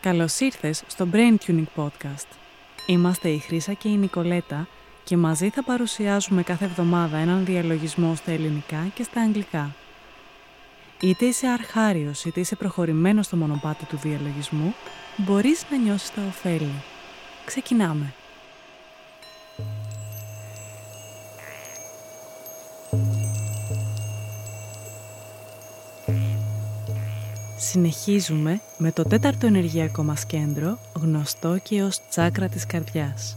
Καλώς ήρθες στο Brain Tuning Podcast. Είμαστε η Χρύσα και η Νικολέτα και μαζί θα παρουσιάζουμε κάθε εβδομάδα έναν διαλογισμό στα ελληνικά και στα αγγλικά. Είτε είσαι αρχάριος είτε είσαι προχωρημένος στο μονοπάτι του διαλογισμού, μπορείς να νιώσεις τα ωφέλη. Ξεκινάμε! Συνεχίζουμε με το τέταρτο ενεργειακό μας κέντρο, γνωστό και ως τσάκρα της καρδιάς.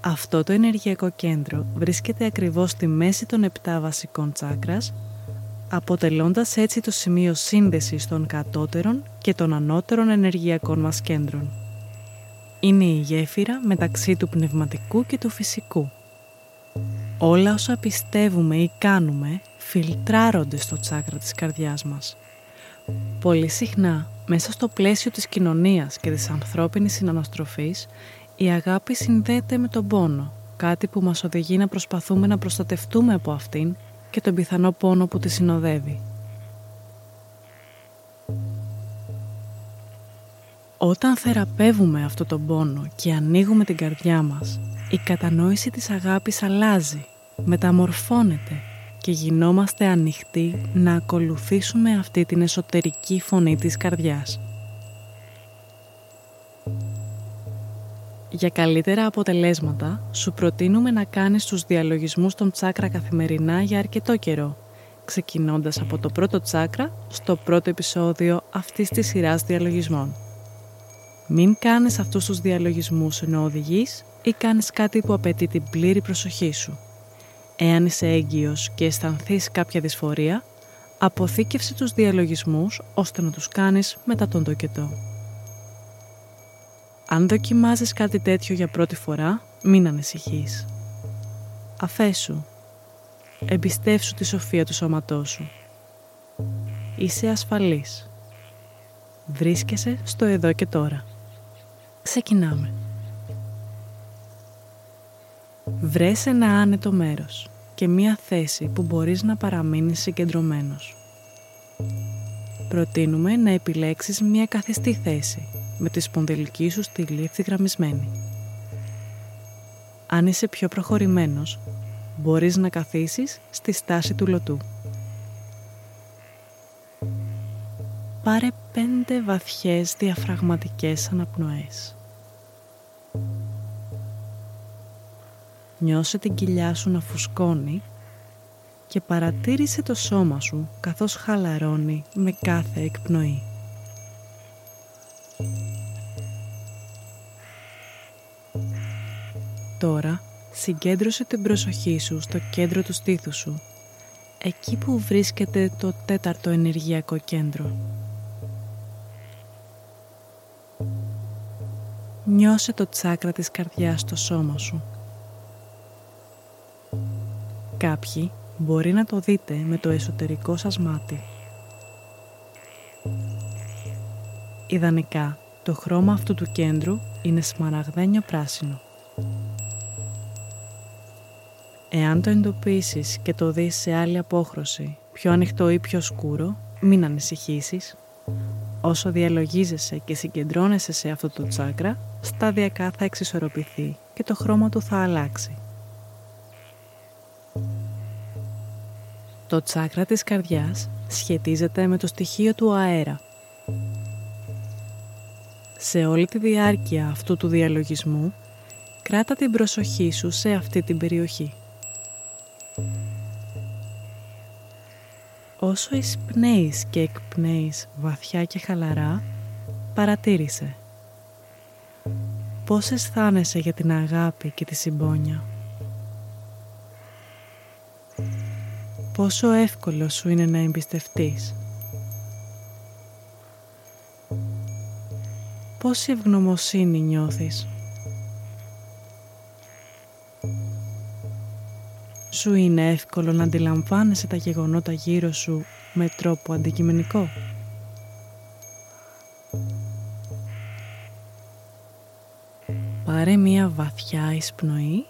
Αυτό το ενεργειακό κέντρο βρίσκεται ακριβώς στη μέση των επτά βασικών τσάκρας, αποτελώντας έτσι το σημείο σύνδεσης των κατώτερων και των ανώτερων ενεργειακών μας κέντρων. Είναι η γέφυρα μεταξύ του πνευματικού και του φυσικού. Όλα όσα πιστεύουμε ή κάνουμε φιλτράρονται στο τσάκρα της καρδιάς μας. Πολύ συχνά, μέσα στο πλαίσιο της κοινωνίας και της ανθρώπινης συναναστροφής, η αγάπη συνδέεται με τον πόνο, κάτι που μας οδηγεί να προσπαθούμε να προστατευτούμε από αυτήν και τον πιθανό πόνο που τη συνοδεύει. Όταν θεραπεύουμε αυτό τον πόνο και ανοίγουμε την καρδιά μας, η κατανόηση της αγάπης αλλάζει, μεταμορφώνεται και γινόμαστε ανοιχτοί να ακολουθήσουμε αυτή την εσωτερική φωνή της καρδιάς. Για καλύτερα αποτελέσματα, σου προτείνουμε να κάνεις τους διαλογισμούς των τσάκρα καθημερινά για αρκετό καιρό, ξεκινώντας από το πρώτο τσάκρα στο πρώτο επεισόδιο αυτής της σειράς διαλογισμών. Μην κάνεις αυτούς τους διαλογισμούς ενώ οδηγείς ή κάνεις κάτι που απαιτεί την πλήρη προσοχή σου. Εάν είσαι έγκυος και αισθανθείς κάποια δυσφορία, αποθήκευσε τους διαλογισμούς ώστε να τους κάνεις μετά τον τοκετό. Αν δοκιμάζεις κάτι τέτοιο για πρώτη φορά, μην ανησυχείς. Αφέσου. Εμπιστεύσου τη σοφία του σώματός σου. Είσαι ασφαλής. Βρίσκεσαι στο εδώ και τώρα. Ξεκινάμε. Βρες ένα άνετο μέρος και μία θέση που μπορείς να παραμείνεις συγκεντρωμένος. Προτείνουμε να επιλέξεις μία καθιστή θέση με τη σπονδυλική σου στήλη ευθυγραμμισμένη. Αν είσαι πιο προχωρημένος, μπορείς να καθίσεις στη στάση του λωτού. Πάρε πέντε βαθιές διαφραγματικές αναπνοές. Νιώσε την κοιλιά σου να φουσκώνει και παρατήρησε το σώμα σου καθώς χαλαρώνει με κάθε εκπνοή. Τώρα συγκέντρωσε την προσοχή σου στο κέντρο του στήθους σου, εκεί που βρίσκεται το τέταρτο ενεργειακό κέντρο. Νιώσε το τσάκρα της καρδιάς στο σώμα σου. Κάποιοι μπορεί να το δείτε με το εσωτερικό σας μάτι. Ιδανικά, το χρώμα αυτού του κέντρου είναι σμαραγδένιο πράσινο. Εάν το εντοπίσεις και το δεις σε άλλη απόχρωση, πιο ανοιχτό ή πιο σκούρο, μην ανησυχήσεις. Όσο διαλογίζεσαι και συγκεντρώνεσαι σε αυτό το τσάκρα, σταδιακά θα εξισορροπηθεί και το χρώμα του θα αλλάξει. Το τσάκρα της καρδιάς σχετίζεται με το στοιχείο του αέρα. Σε όλη τη διάρκεια αυτού του διαλογισμού, κράτα την προσοχή σου σε αυτή την περιοχή. Όσο εισπνέεις και εκπνέεις βαθιά και χαλαρά, παρατήρησε. Πώς αισθάνεσαι για την αγάπη και τη συμπόνια; Πόσο εύκολος σου είναι να εμπιστευτείς. Πόση ευγνωμοσύνη νιώθεις. Σου είναι εύκολο να αντιλαμβάνεσαι τα γεγονότα γύρω σου με τρόπο αντικειμενικό. Πάρε μία βαθιά εισπνοή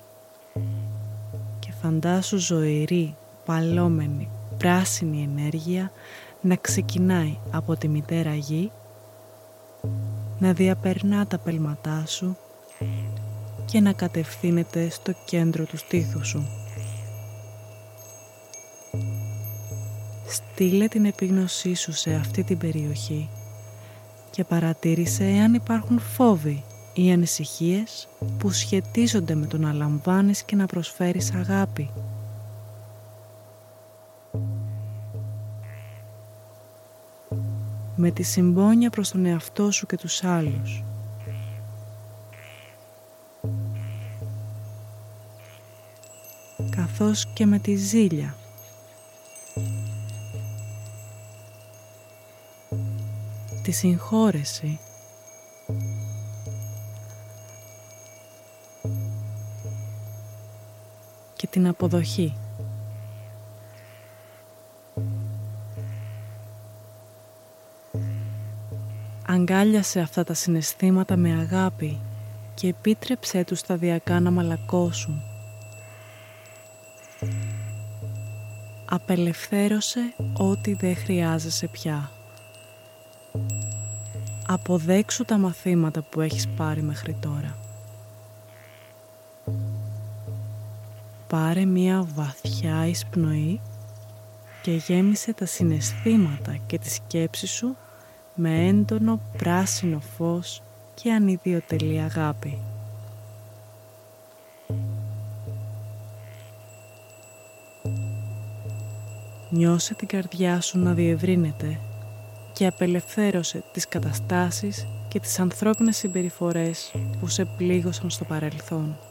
και φαντάσου ζωηρή παλόμενη πράσινη ενέργεια να ξεκινάει από τη μητέρα γη, να διαπερνά τα πέλματά σου και να κατευθύνεται στο κέντρο του στήθους σου. Στείλε την επίγνωσή σου σε αυτή την περιοχή και παρατήρησε εάν υπάρχουν φόβοι ή ανησυχίες που σχετίζονται με το να λαμβάνεις και να προσφέρεις αγάπη. Με τη συμπόνια προς τον εαυτό σου και τους άλλους. Καθώς και με τη ζήλια. Τη συγχώρεση την αποδοχή. Αγκάλιασε αυτά τα συναισθήματα με αγάπη και επίτρεψέ τους σταδιακά να μαλακώσουν. Απελευθέρωσε ό,τι δεν χρειάζεσαι πια. Αποδέξου τα μαθήματα που έχεις πάρει μέχρι τώρα. πάρε μία βαθιά εισπνοή και γέμισε τα συναισθήματα και τη σκέψη σου με έντονο πράσινο φως και ανιδιοτελή αγάπη. Νιώσε την καρδιά σου να διευρύνεται και απελευθέρωσε τις καταστάσεις και τις ανθρώπινες συμπεριφορές που σε πλήγωσαν στο παρελθόν.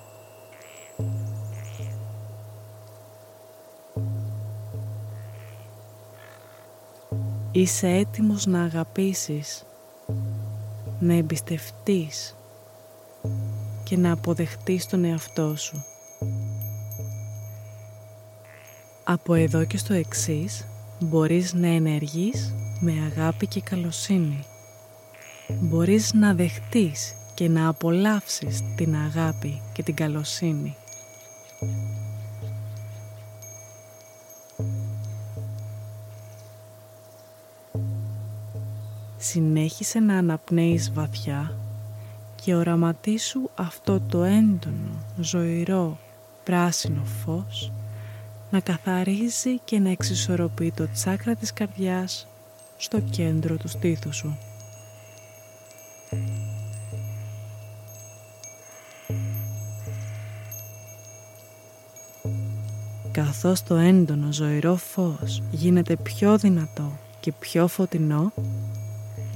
Είσαι έτοιμος να αγαπήσεις, να εμπιστευτείς και να αποδεχτείς τον εαυτό σου. Από εδώ και στο εξής μπορείς να ενεργείς με αγάπη και καλοσύνη. Μπορείς να δεχτείς και να απολαύσεις την αγάπη και την καλοσύνη. Συνέχισε να αναπνέεις βαθιά και οραματίσου αυτό το έντονο, ζωηρό, πράσινο φως να καθαρίζει και να εξισορροπεί το τσάκρα της καρδιάς στο κέντρο του στήθους σου. Καθώς το έντονο ζωηρό φως γίνεται πιο δυνατό και πιο φωτεινό,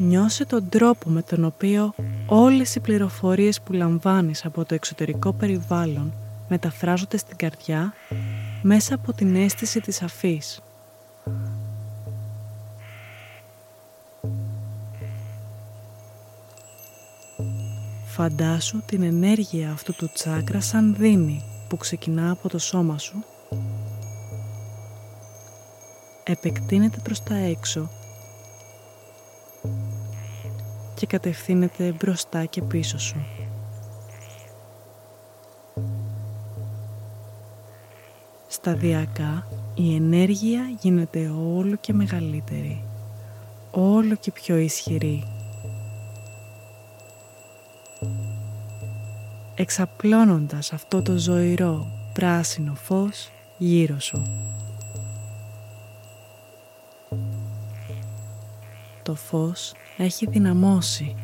Νιώσε τον τρόπο με τον οποίο όλες οι πληροφορίες που λαμβάνεις από το εξωτερικό περιβάλλον μεταφράζονται στην καρδιά μέσα από την αίσθηση της αφής. Φαντάσου την ενέργεια αυτού του τσάκρα σαν δίνει που ξεκινά από το σώμα σου επεκτείνεται προς τα έξω κατευθύνεται μπροστά και πίσω σου. Σταδιακά η ενέργεια γίνεται όλο και μεγαλύτερη, όλο και πιο ισχυρή. Εξαπλώνοντας αυτό το ζωηρό πράσινο φως γύρω σου. Το φως έχει δυναμώσει.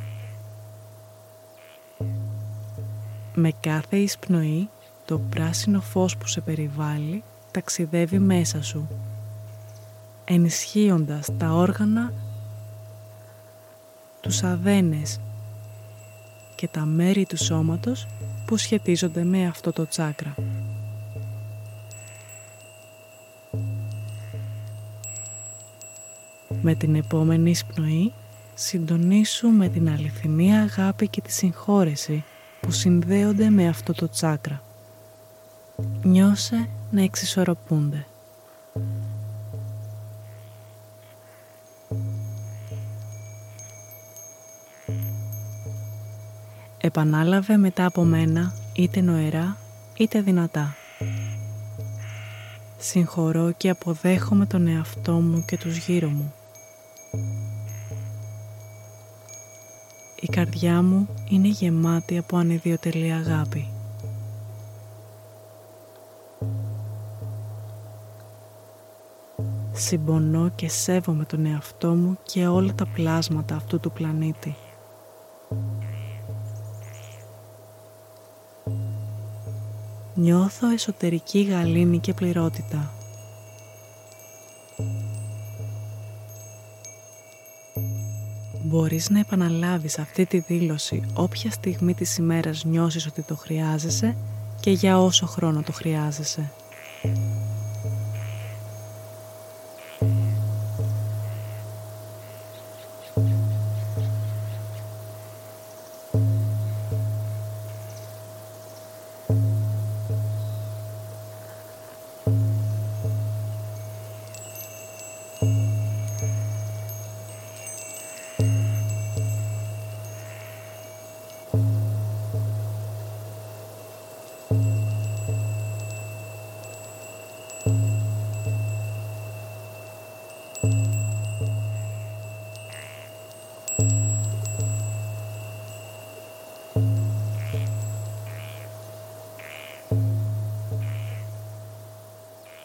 Με κάθε εισπνοή το πράσινο φως που σε περιβάλλει ταξιδεύει μέσα σου, ενισχύοντας τα όργανα, τους αδένες και τα μέρη του σώματος που σχετίζονται με αυτό το τσάκρα. Με την επόμενη εισπνοή συντονίσου με την αληθινή αγάπη και τη συγχώρεση που συνδέονται με αυτό το τσάκρα. Νιώσε να εξισορροπούνται. Επανάλαβε μετά από μένα είτε νοερά είτε δυνατά. Συγχωρώ και αποδέχομαι τον εαυτό μου και τους γύρω μου. Η καρδιά μου είναι γεμάτη από ανιδιοτελή αγάπη. Συμπονώ και σέβομαι τον εαυτό μου και όλα τα πλάσματα αυτού του πλανήτη. Νιώθω εσωτερική γαλήνη και πληρότητα. Μπορείς να επαναλάβεις αυτή τη δήλωση όποια στιγμή της ημέρας νιώσεις ότι το χρειάζεσαι και για όσο χρόνο το χρειάζεσαι.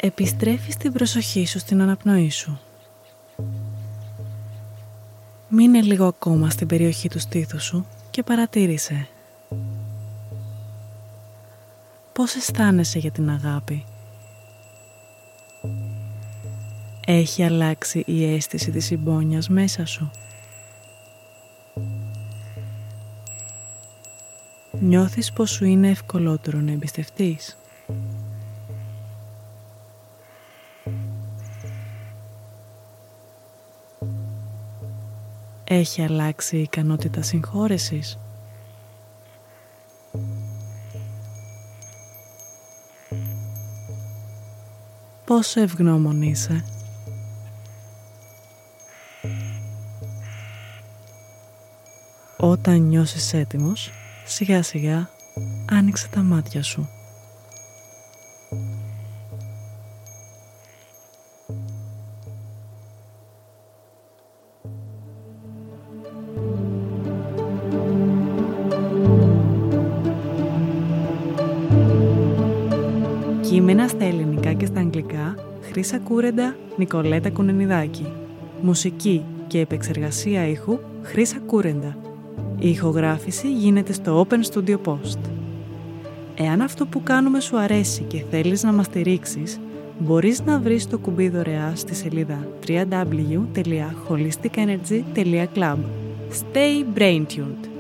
Επιστρέφεις την προσοχή σου στην αναπνοή σου. Μείνε λίγο ακόμα στην περιοχή του στήθους σου και παρατήρησε. Πώς αισθάνεσαι για την αγάπη; Έχει αλλάξει η αίσθηση της συμπόνιας μέσα σου; Νιώθεις πως σου είναι ευκολότερο να εμπιστευτείς; Έχει αλλάξει η ικανότητα συγχώρεσης; Πόσο ευγνώμων είσαι; Όταν νιώσεις έτοιμος, σιγά σιγά άνοιξε τα μάτια σου. Κείμενα στα ελληνικά και στα αγγλικά Χρύσα Κούρεντα, Νικολέτα Κουνενιδάκη. Μουσική και επεξεργασία ήχου Χρύσα Κούρεντα. Η ηχογράφηση γίνεται στο Open Studio Post. Εάν αυτό που κάνουμε σου αρέσει και θέλεις να μας στηρίξεις, μπορείς να βρεις το κουμπί δωρεά στη σελίδα www.holisticenergy.club. Stay brain tuned!